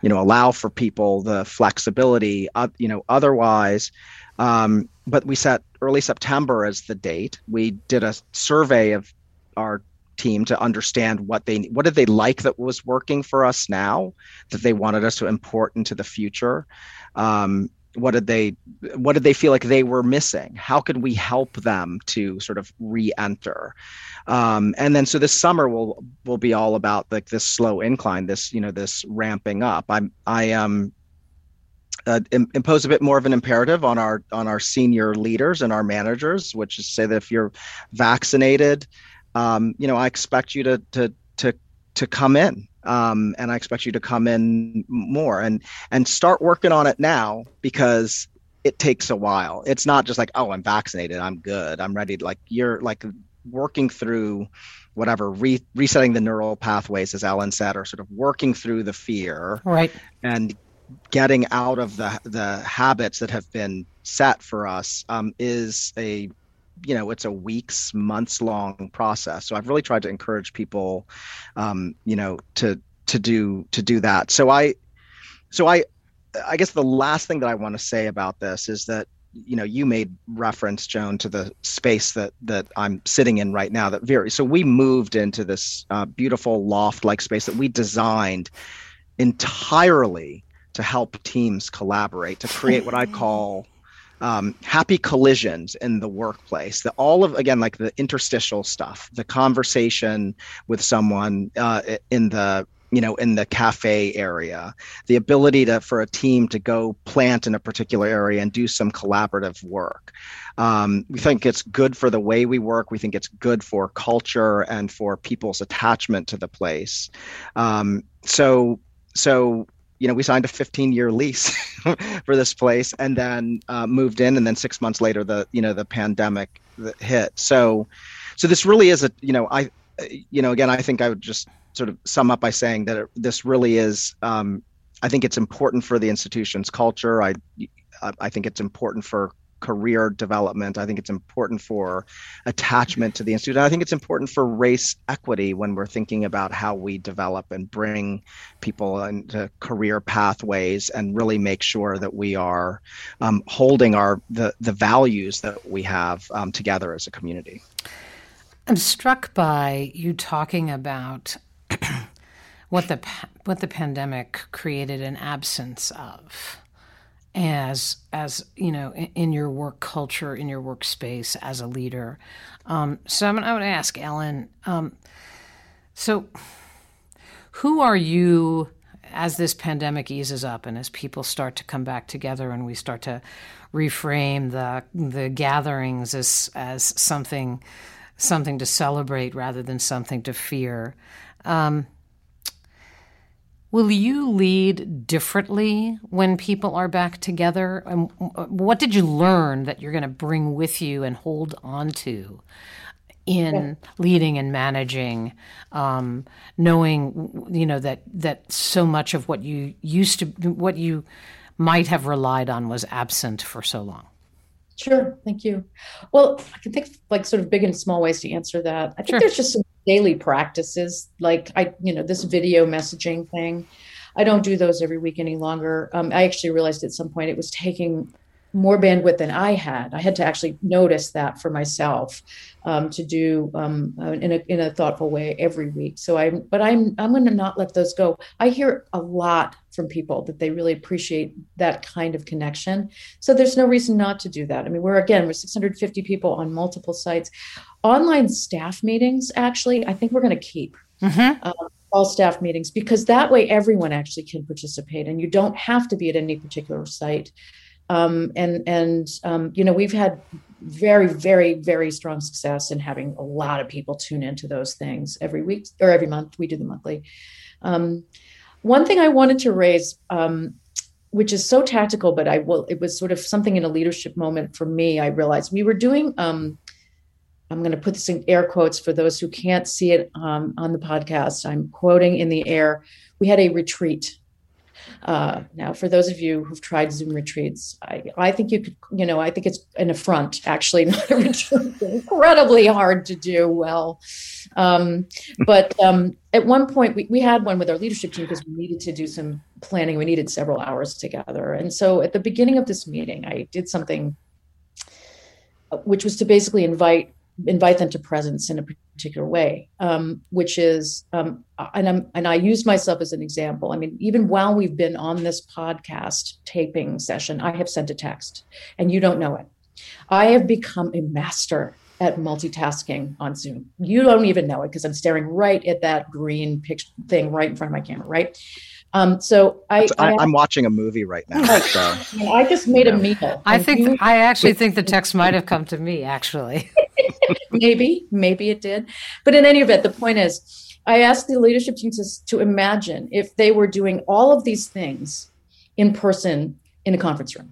you know allow for people the flexibility. Uh, you know otherwise, um, but we set early September as the date. We did a survey of our team to understand what they what did they like that was working for us now that they wanted us to import into the future. Um, what did they what did they feel like they were missing? How could we help them to sort of re-enter? Um, and then so this summer will will be all about like this slow incline this you know this ramping up. I'm i um uh, impose a bit more of an imperative on our on our senior leaders and our managers, which is say that if you're vaccinated, um, you know, I expect you to to to to come in, um, and I expect you to come in more and and start working on it now because it takes a while. It's not just like, oh, I'm vaccinated, I'm good, I'm ready. Like you're like working through whatever re- resetting the neural pathways as alan said or sort of working through the fear right and getting out of the the habits that have been set for us um, is a you know it's a weeks months long process. So i've really tried to encourage people um, you know to to do to do that. So i so i i guess the last thing that i want to say about this is that you know you made reference joan to the space that that i'm sitting in right now that very so we moved into this uh, beautiful loft like space that we designed entirely to help teams collaborate to create what I call um, happy collisions in the workplace. The all of again like the interstitial stuff, the conversation with someone uh, in the you know in the cafe area the ability to for a team to go plant in a particular area and do some collaborative work um, we think it's good for the way we work we think it's good for culture and for people's attachment to the place um, so so you know, we signed a 15 year lease for this place and then uh, moved in. And then six months later, the, you know, the pandemic hit. So, so this really is a, you know, I, you know, again, I think I would just sort of sum up by saying that it, this really is, um, I think it's important for the institution's culture. I I think it's important for career development. I think it's important for attachment to the institute. I think it's important for race equity when we're thinking about how we develop and bring people into career pathways and really make sure that we are um, holding our the the values that we have um, together as a community. I'm struck by you talking about what the what the pandemic created an absence of as as you know in, in, your work culture in your workspace as a leader. Um, so I'm, i would ask ellen um, so who are you as this pandemic eases up and as people start to come back together and we start to reframe the the gatherings as as something something to celebrate rather than something to fear? Um, Will you lead differently when people are back together? And what did you learn that you're going to bring with you and hold on to in leading and managing, um, knowing you know that that so much of what you used to, what you might have relied on, was absent for so long? Sure, thank you. Well, I can think of like sort of big and small ways to answer that. I think sure. there's just some daily practices like I, you know, this video messaging thing. I don't do those every week any longer. Um, I actually realized at some point it was taking more bandwidth than I had. I had to actually notice that for myself um, to do um, uh, in a in a thoughtful way every week. So I'm, but I'm I'm going to not let those go. I hear a lot from people that they really appreciate that kind of connection. So there's no reason not to do that. I mean, we're again we're 650 people on multiple sites. Online staff meetings, actually, I think we're going to keep. Mm-hmm. Um, all staff meetings because that way everyone actually can participate and you don't have to be at any particular site um, and and um, you know we've had very very very strong success in having a lot of people tune into those things every week or every month. We do the monthly. Um, one thing i wanted to raise um, which is so tactical but i will it was sort of something in a leadership moment for me i realized we were doing um, i'm going to put this in air quotes for those who can't see it um, on the podcast. I'm quoting in the air we had a retreat uh, now, for those of you who've tried Zoom retreats, I, I think you could, you know, I think it's an affront, actually, not a retreat. incredibly hard to do well. Um, but um, at one point, we, we had one with our leadership team because we needed to do some planning. We needed several hours together. And so at the beginning of this meeting, I did something uh, which was to basically invite invite them to presence in a particular way, um, which is, um, and, I'm, and I used myself as an example. I mean, even while we've been on this podcast taping session, I have sent a text, and you don't know it. I have become a master at multitasking on Zoom. You don't even know it because I'm staring right at that green picture thing right in front of my camera, right? Um, so I, I, am watching a movie right now. Right. So. I just made a meal. I think you, I actually think the text might have come to me. Actually, maybe, maybe it did. But in any event, the point is, I asked the leadership team to, to imagine if they were doing all of these things in person in a conference room.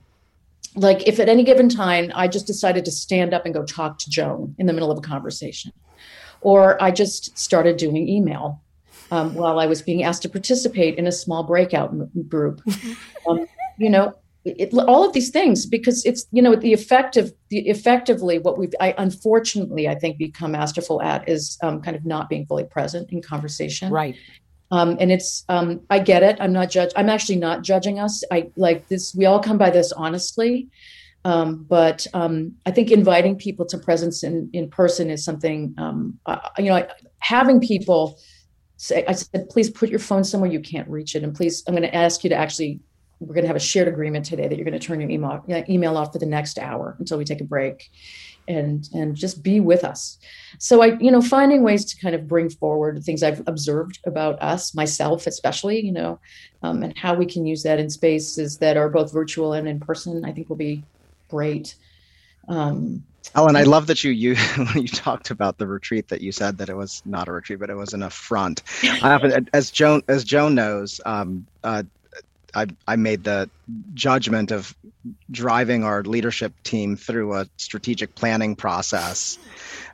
Like if at any given time I just decided to stand up and go talk to Joan in the middle of a conversation, or I just started doing email um, while I was being asked to participate in a small breakout group. Um, you know, it, all of these things because it's you know the effective the effectively what we've I unfortunately I think become masterful at is um, kind of not being fully present in conversation. Right. Um, and it's um, I get it. I'm not judge. I'm actually not judging us. I like this. We all come by this honestly. Um, but um, I think inviting people to presence in, in person is something, um, uh, you know, having people say, I said, please put your phone somewhere you can't reach it. And please, I'm going to ask you to actually, we're going to have a shared agreement today that you're going to turn your email, email off for the next hour until we take a break and, and just be with us. So I, you know, finding ways to kind of bring forward things I've observed about us, myself, especially, you know, um, and how we can use that in spaces that are both virtual and in person, I think will be great. Um, Ellen, I love that you you you talked about the retreat that you said that it was not a retreat, but it was an affront. I as Joan as Joan knows, um, uh, I I made the judgment of driving our leadership team through a strategic planning process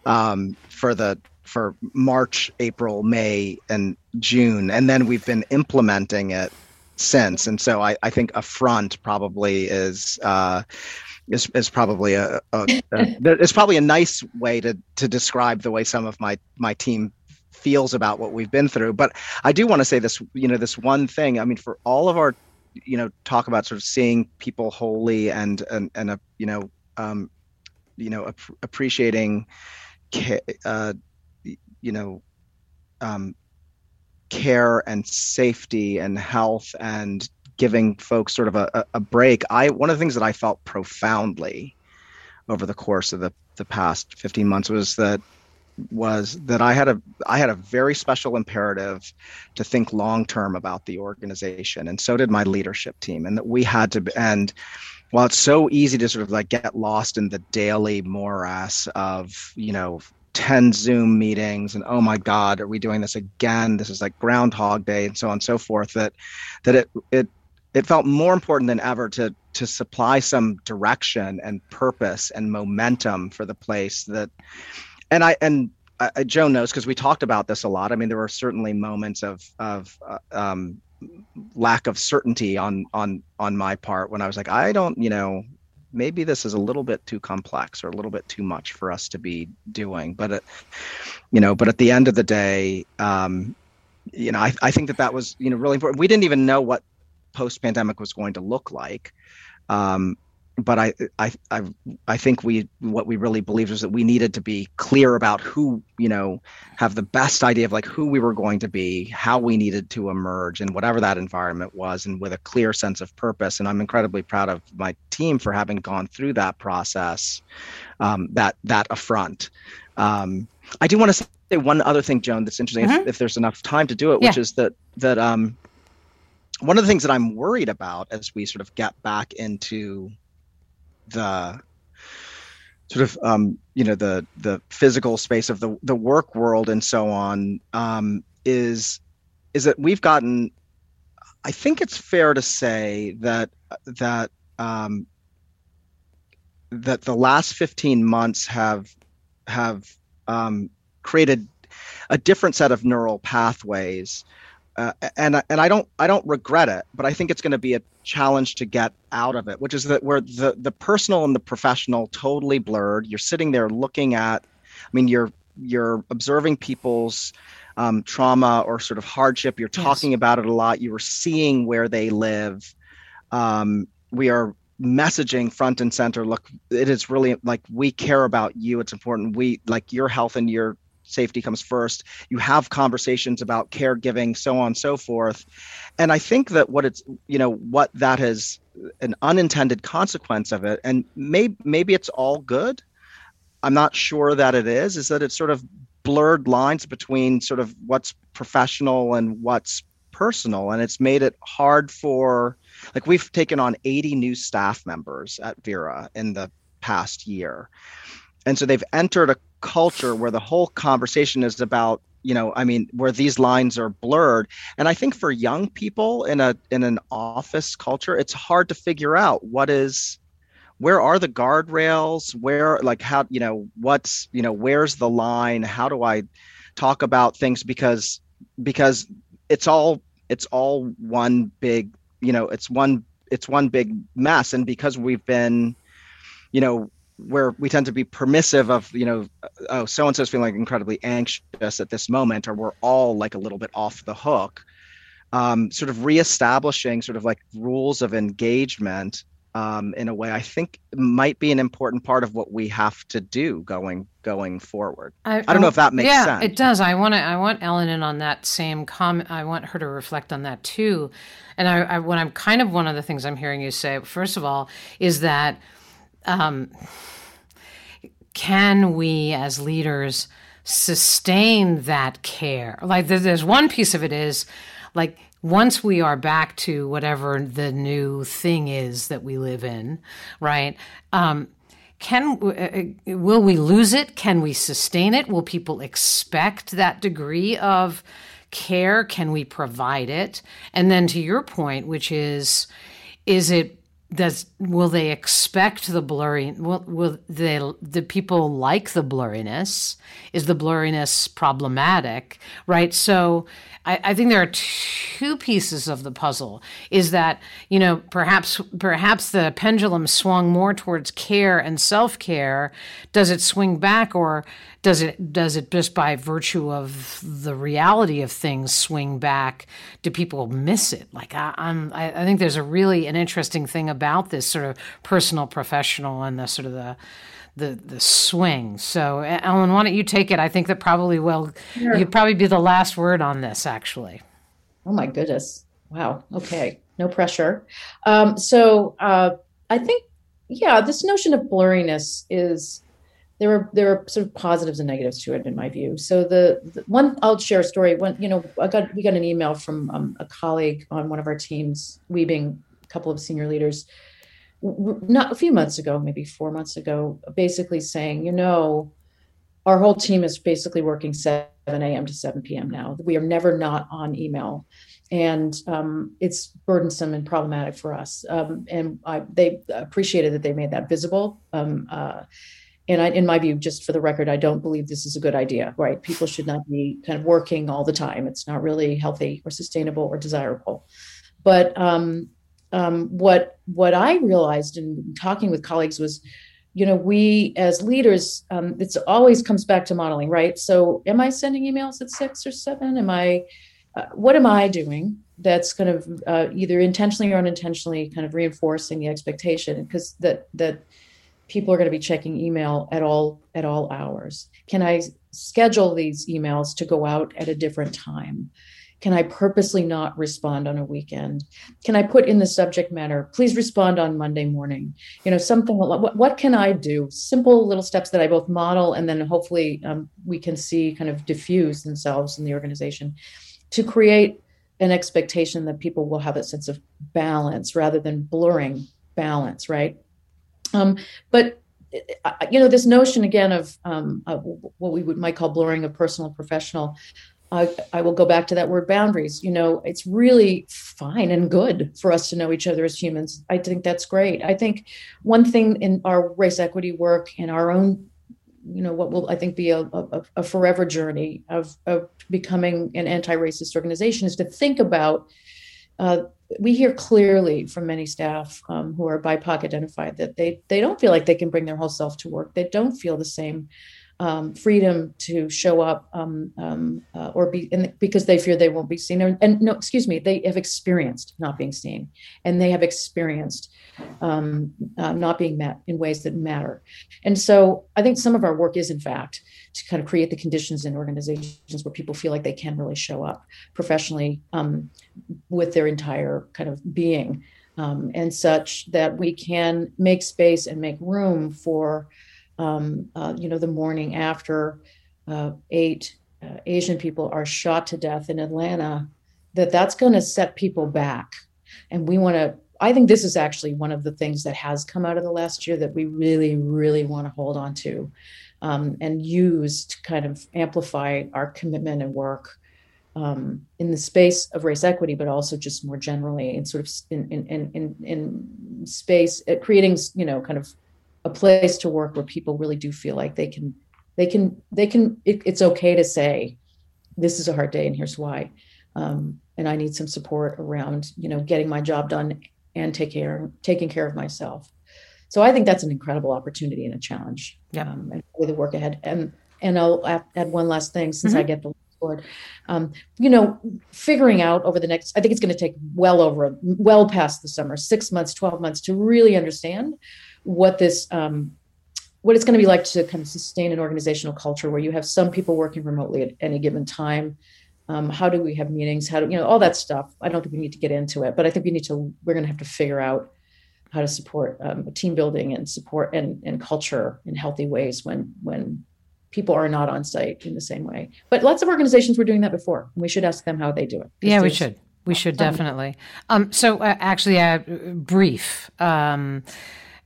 um, for the for March, April, May, and June, and then we've been implementing it since. And so I, I think affront probably is uh, is is probably a, a, a it's probably a nice way to to describe the way some of my my team feels about what we've been through. But I do want to say this, you know, this one thing. I mean, for all of our, you know, talk about sort of seeing people wholly and and and a, you know, um, you know, ap- appreciating, uh, you know, um, care and safety and health and giving folks sort of a, a break. I one of the things that I felt profoundly over the course of the the past 15 months was that was that I had a I had a very special imperative to think long term about the organization, and so did my leadership team, and that we had to and while it's so easy to sort of like get lost in the daily morass of you know 10 zoom meetings and oh my god are we doing this again this is like groundhog day and so on and so forth that that it it it felt more important than ever to to supply some direction and purpose and momentum for the place that and I and I, Joan knows because we talked about this a lot. I mean, there were certainly moments of of uh, um, lack of certainty on on on my part when I was like, I don't, you know, maybe this is a little bit too complex or a little bit too much for us to be doing. But it, you know, but at the end of the day, um, you know, I, I think that that was you know really important. We didn't even know what post pandemic was going to look like. Um, but I, I, I, I think we what we really believed was that we needed to be clear about who you know have the best idea of like who we were going to be, how we needed to emerge, and whatever that environment was, and with a clear sense of purpose. And I'm incredibly proud of my team for having gone through that process, um, that that affront. Um, I do want to say one other thing, Joan, that's interesting. Mm-hmm. If, if, there's enough time to do it, which is that that um, one of the things that I'm worried about as we sort of get back into the sort of um, you know the the physical space of the the work world and so on um, is is that we've gotten I think it's fair to say that that um, that the last 15 months have have um, created a different set of neural pathways uh, and and I don't I don't regret it, but I think it's going to be a challenge to get out of it, which is that where the the personal and the professional totally blurred. You're sitting there looking at, I mean, you're you're observing people's um, trauma or sort of hardship. You're talking yes. about it a lot. You are seeing where they live. Um, we are messaging front and center. Look, it is really like we care about you. It's important. We like your health and your safety comes first. You have conversations about caregiving, so on and so forth. And I think that what it's, you know, what that is an unintended consequence of it, and maybe maybe it's all good. I'm not sure that it is, is that it's sort of blurred lines between sort of what's professional and what's personal. And it's made it hard for like we've taken on 80 new staff members at Vera in the past year. And so they've entered a culture where the whole conversation is about you know i mean where these lines are blurred. And i think for young people in a in an office culture it's hard to figure out what is where are the guardrails? Where like how you know what's you know where's the line? How do i talk about things? Because because it's all it's all one big you know it's one it's one big mess. And because we've been you know where we tend to be permissive of you know oh so and so's feeling incredibly anxious at this moment or we're all like a little bit off the hook um, sort of reestablishing sort of like rules of engagement um, in a way I think might be an important part of what we have to do going going forward. I, I don't know if that makes yeah, sense. it does. I want to. I want Ellen in on that same comment. I want her to reflect on that too. And I, I, when I'm kind of one of the things I'm hearing you say, first of all, is that um, can we as leaders sustain that care? Like there's one piece of it is like once we are back to whatever the new thing is that we live in, right? Um, can uh, uh, will we lose it? Can we sustain it? Will people expect that degree of care? Can we provide it? And then to your point, which is, is it does will they expect the blurring will, will they the people like the blurriness? Is the blurriness problematic? Right? So I, I think there are two pieces of the puzzle. Is that you know perhaps perhaps the pendulum swung more towards care and self-care. Does it swing back or does it does it just by virtue of the reality of things swing back? Do people miss it? Like I, am I, I think there's a really an interesting thing about this sort of personal professional and the sort of the the the swing. So ellen why don't you take it? I think that probably will sure. you'd probably be the last word on this actually. Oh my goodness. Wow. Okay. No pressure. Um, so uh, i think yeah this notion of blurriness is there were there were sort of positives and negatives to it in my view. So the, the one I'll share a story. When you know, I got we got an email from um, a colleague on one of our teams, we being a couple of senior leaders, not a few months ago, maybe four months ago, basically saying, you know, our whole team is basically working 7 a.m. to 7 p.m. now. We are never not on email. And um, it's burdensome and problematic for us. Um, and I, they appreciated that they made that visible. Um, uh, and I, in my view, just for the record, I don't believe this is a good idea, right? People should not be kind of working all the time. It's not really healthy or sustainable or desirable. But um, um, what what I realized in talking with colleagues was, you know, we as leaders, um, it's always comes back to modeling, right? So, am I sending emails at six or seven? Am I, uh, what am I doing that's kind of uh, either intentionally or unintentionally kind of reinforcing the expectation? Because that that people are going to be checking email at all at all hours. Can i schedule these emails to go out at a different time? Can i purposely not respond on a weekend? Can i put in the subject matter please respond on monday morning. You know something what, what can i do? Simple little steps that i both model and then hopefully um, we can see kind of diffuse themselves in the organization to create an expectation that people will have a sense of balance rather than blurring balance right um, but uh, you know, this notion again of, um, of what we would might call blurring of personal professional. I, I will go back to that word boundaries. You know, it's really fine and good for us to know each other as humans. I think that's great. I think one thing in our race equity work and our own, you know, what will I think be a, a, a forever journey of, of becoming an anti-racist organization is to think about uh, we hear clearly from many staff um, who are BIPOC identified that they they don't feel like they can bring their whole self to work. They don't feel the same um, freedom to show up um, um, uh, or be in, because they fear they won't be seen. And, and, no, excuse me, they have experienced not being seen, and they have experienced um, uh, not being met in ways that matter. And so, I think some of our work is, in fact, to kind of create the conditions in organizations where people feel like they can really show up professionally um, with their entire kind of being, um, and such that we can make space and make room for um, uh, you know, the morning after uh, eight uh, Asian people are shot to death in Atlanta, that that's going to set people back. And we want to, I think this is actually one of the things that has come out of the last year that we really, really want to hold on to um, and use to kind of amplify our commitment and work. Um, in the space of race equity, but also just more generally in sort of in in in in space, uh, creating you know kind of a place to work where people really do feel like they can they can they can it, it's okay to say this is a hard day and here's why um, and i need some support around you know getting my job done and take care taking care of myself so i think that's an incredible opportunity and a challenge yeah. um, and with the work ahead and and i'll add one last thing since mm-hmm. i get the board um, you know figuring out over the next i think it's going to take well over well past the summer six months 12 months to really understand what this um, what it's going to be like to kind of sustain an organizational culture where you have some people working remotely at any given time. Um, how do we have meetings? How do you know all that stuff. I don't think we need to get into it but i think we need to we're going to have to figure out how to support um, team building and support and, and culture in healthy ways when when people are not on site in the same way. But lots of organizations were doing that before we should ask them how they do it. Yeah we should. We should definitely. Um, so uh, actually uh, brief. Um,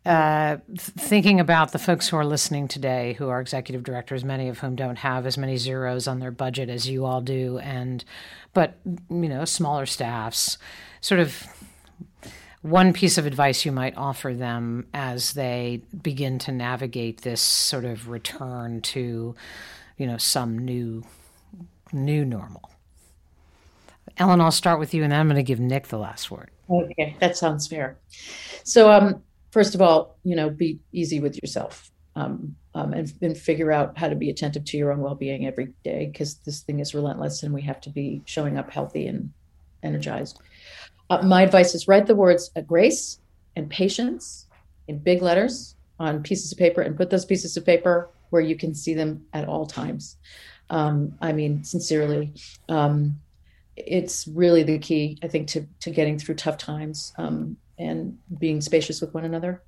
uh, thinking about the folks who are listening today, who are executive directors, many of whom don't have as many zeros on their budget as you all do, and but you know smaller staffs, sort of one piece of advice you might offer them as they begin to navigate this sort of return to, you know, some new new normal. Ellen, I'll start with you, and then I'm going to give Nick the last word. Okay, that sounds fair. So, um, first of all, you know, be easy with yourself, um, um, and, and figure out how to be attentive to your own well-being every day, because this thing is relentless, and we have to be showing up healthy and energized. Uh, my advice is write the words grace and patience in big letters on pieces of paper, and put those pieces of paper where you can see them at all times. Um, I mean, sincerely. Um, it's really the key, I think, to to getting through tough times um, and being spacious with one another.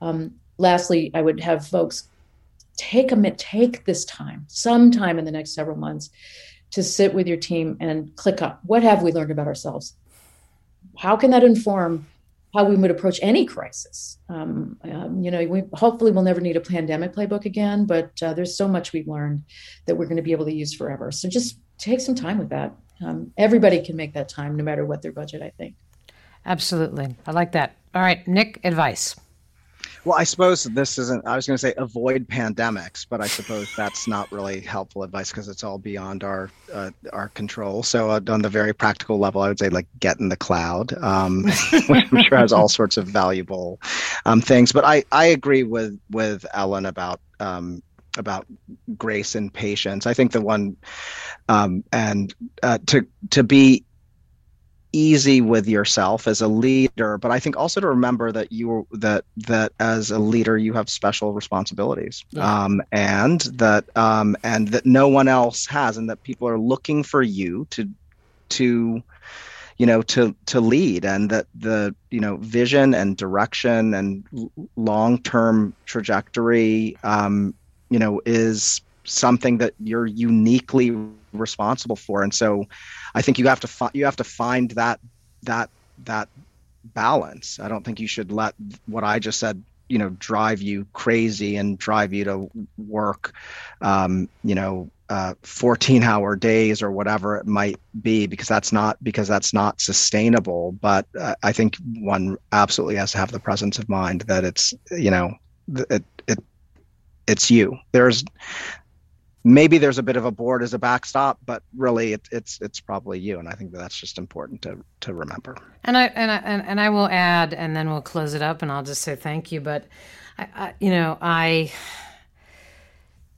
Um, lastly, I would have folks take a take this time, some time in the next several months, to sit with your team and click up. What have we learned about ourselves? How can that inform how we would approach any crisis? Um, um, you know, we hopefully we'll never need a pandemic playbook again, but uh, there's so much we've learned that we're going to be able to use forever. So just take some time with that um, everybody can make that time no matter what their budget i think absolutely. I like that. All right nick advice. Well i suppose this isn't i was going to say avoid pandemics but i suppose that's not really helpful advice because it's all beyond our uh, our control. So uh, on the very practical level i would say like get in the cloud um, which i'm sure has all sorts of valuable um, things. But i i agree with with ellen about um, about grace and patience. I think the one um, and uh, to to be easy with yourself as a leader, but I think also to remember that you that that as a leader you have special responsibilities, yeah. um, and that um, and that no one else has, and that people are looking for you to to you know to to lead and that the you know vision and direction and long term trajectory um, you know is something that you're uniquely responsible for. And so i think you have to fi- you have to find that that that balance. I don't think you should let what i just said you know drive you crazy and drive you to work um, you know uh, 14 hour days or whatever it might be because that's not because that's not sustainable. But uh, i think one absolutely has to have the presence of mind that it's you know it, it it's you. There's maybe there's a bit of a board as a backstop, but really it, it's it's probably you, and I think that that's just important to to remember. And I and I and, I will add, and then we'll close it up, and I'll just say thank you. But I, I you know I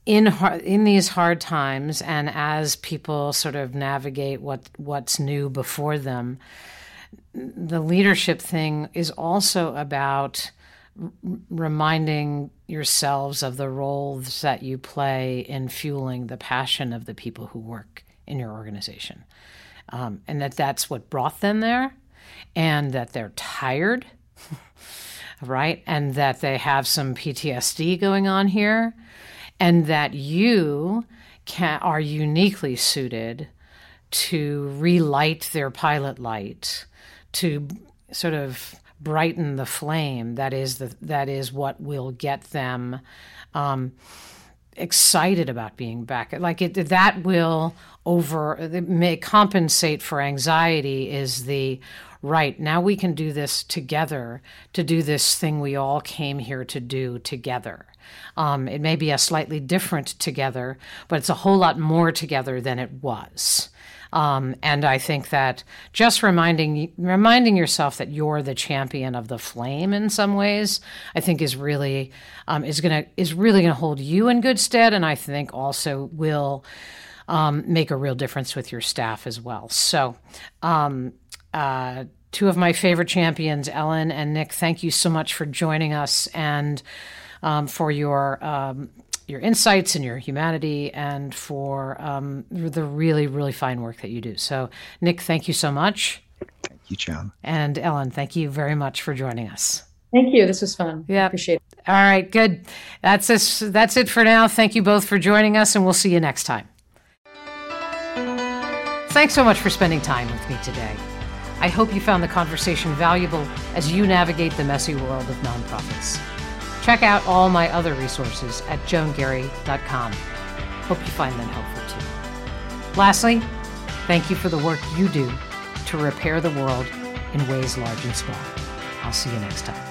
in in these hard times, and as people sort of navigate what what's new before them, the leadership thing is also about reminding yourselves of the roles that you play in fueling the passion of the people who work in your organization. Um, and that that's what brought them there, and that they're tired, right? And that they have some PTSD going on here, and that you can, are uniquely suited to relight their pilot light, to sort of brighten the flame. That is the that is what will get them um, excited about being back. Like it that will over may compensate for anxiety is the right now we can do this together to do this thing we all came here to do together. Um, it may be a slightly different together but it's a whole lot more together than it was um, and I think that just reminding reminding yourself that you're the champion of the flame in some ways, I think is really um, is gonna is really gonna hold you in good stead, and I think also will um, make a real difference with your staff as well. So. Um, uh, two of my favorite champions, Ellen and Nick, thank you so much for joining us and um, for your um, your insights and your humanity and for um, the really, really fine work that you do. So, Nick, thank you so much. Thank you, Joan. And Ellen, thank you very much for joining us. Thank you. This was fun. Yeah. Appreciate it. All right, good. That's this, that's it for now. Thank you both for joining us, and we'll see you next time. Thanks so much for spending time with me today. I hope you found the conversation valuable as you navigate the messy world of nonprofits. Check out all my other resources at joangarry.com. Hope you find them helpful too. Lastly, thank you for the work you do to repair the world in ways large and small. I'll see you next time.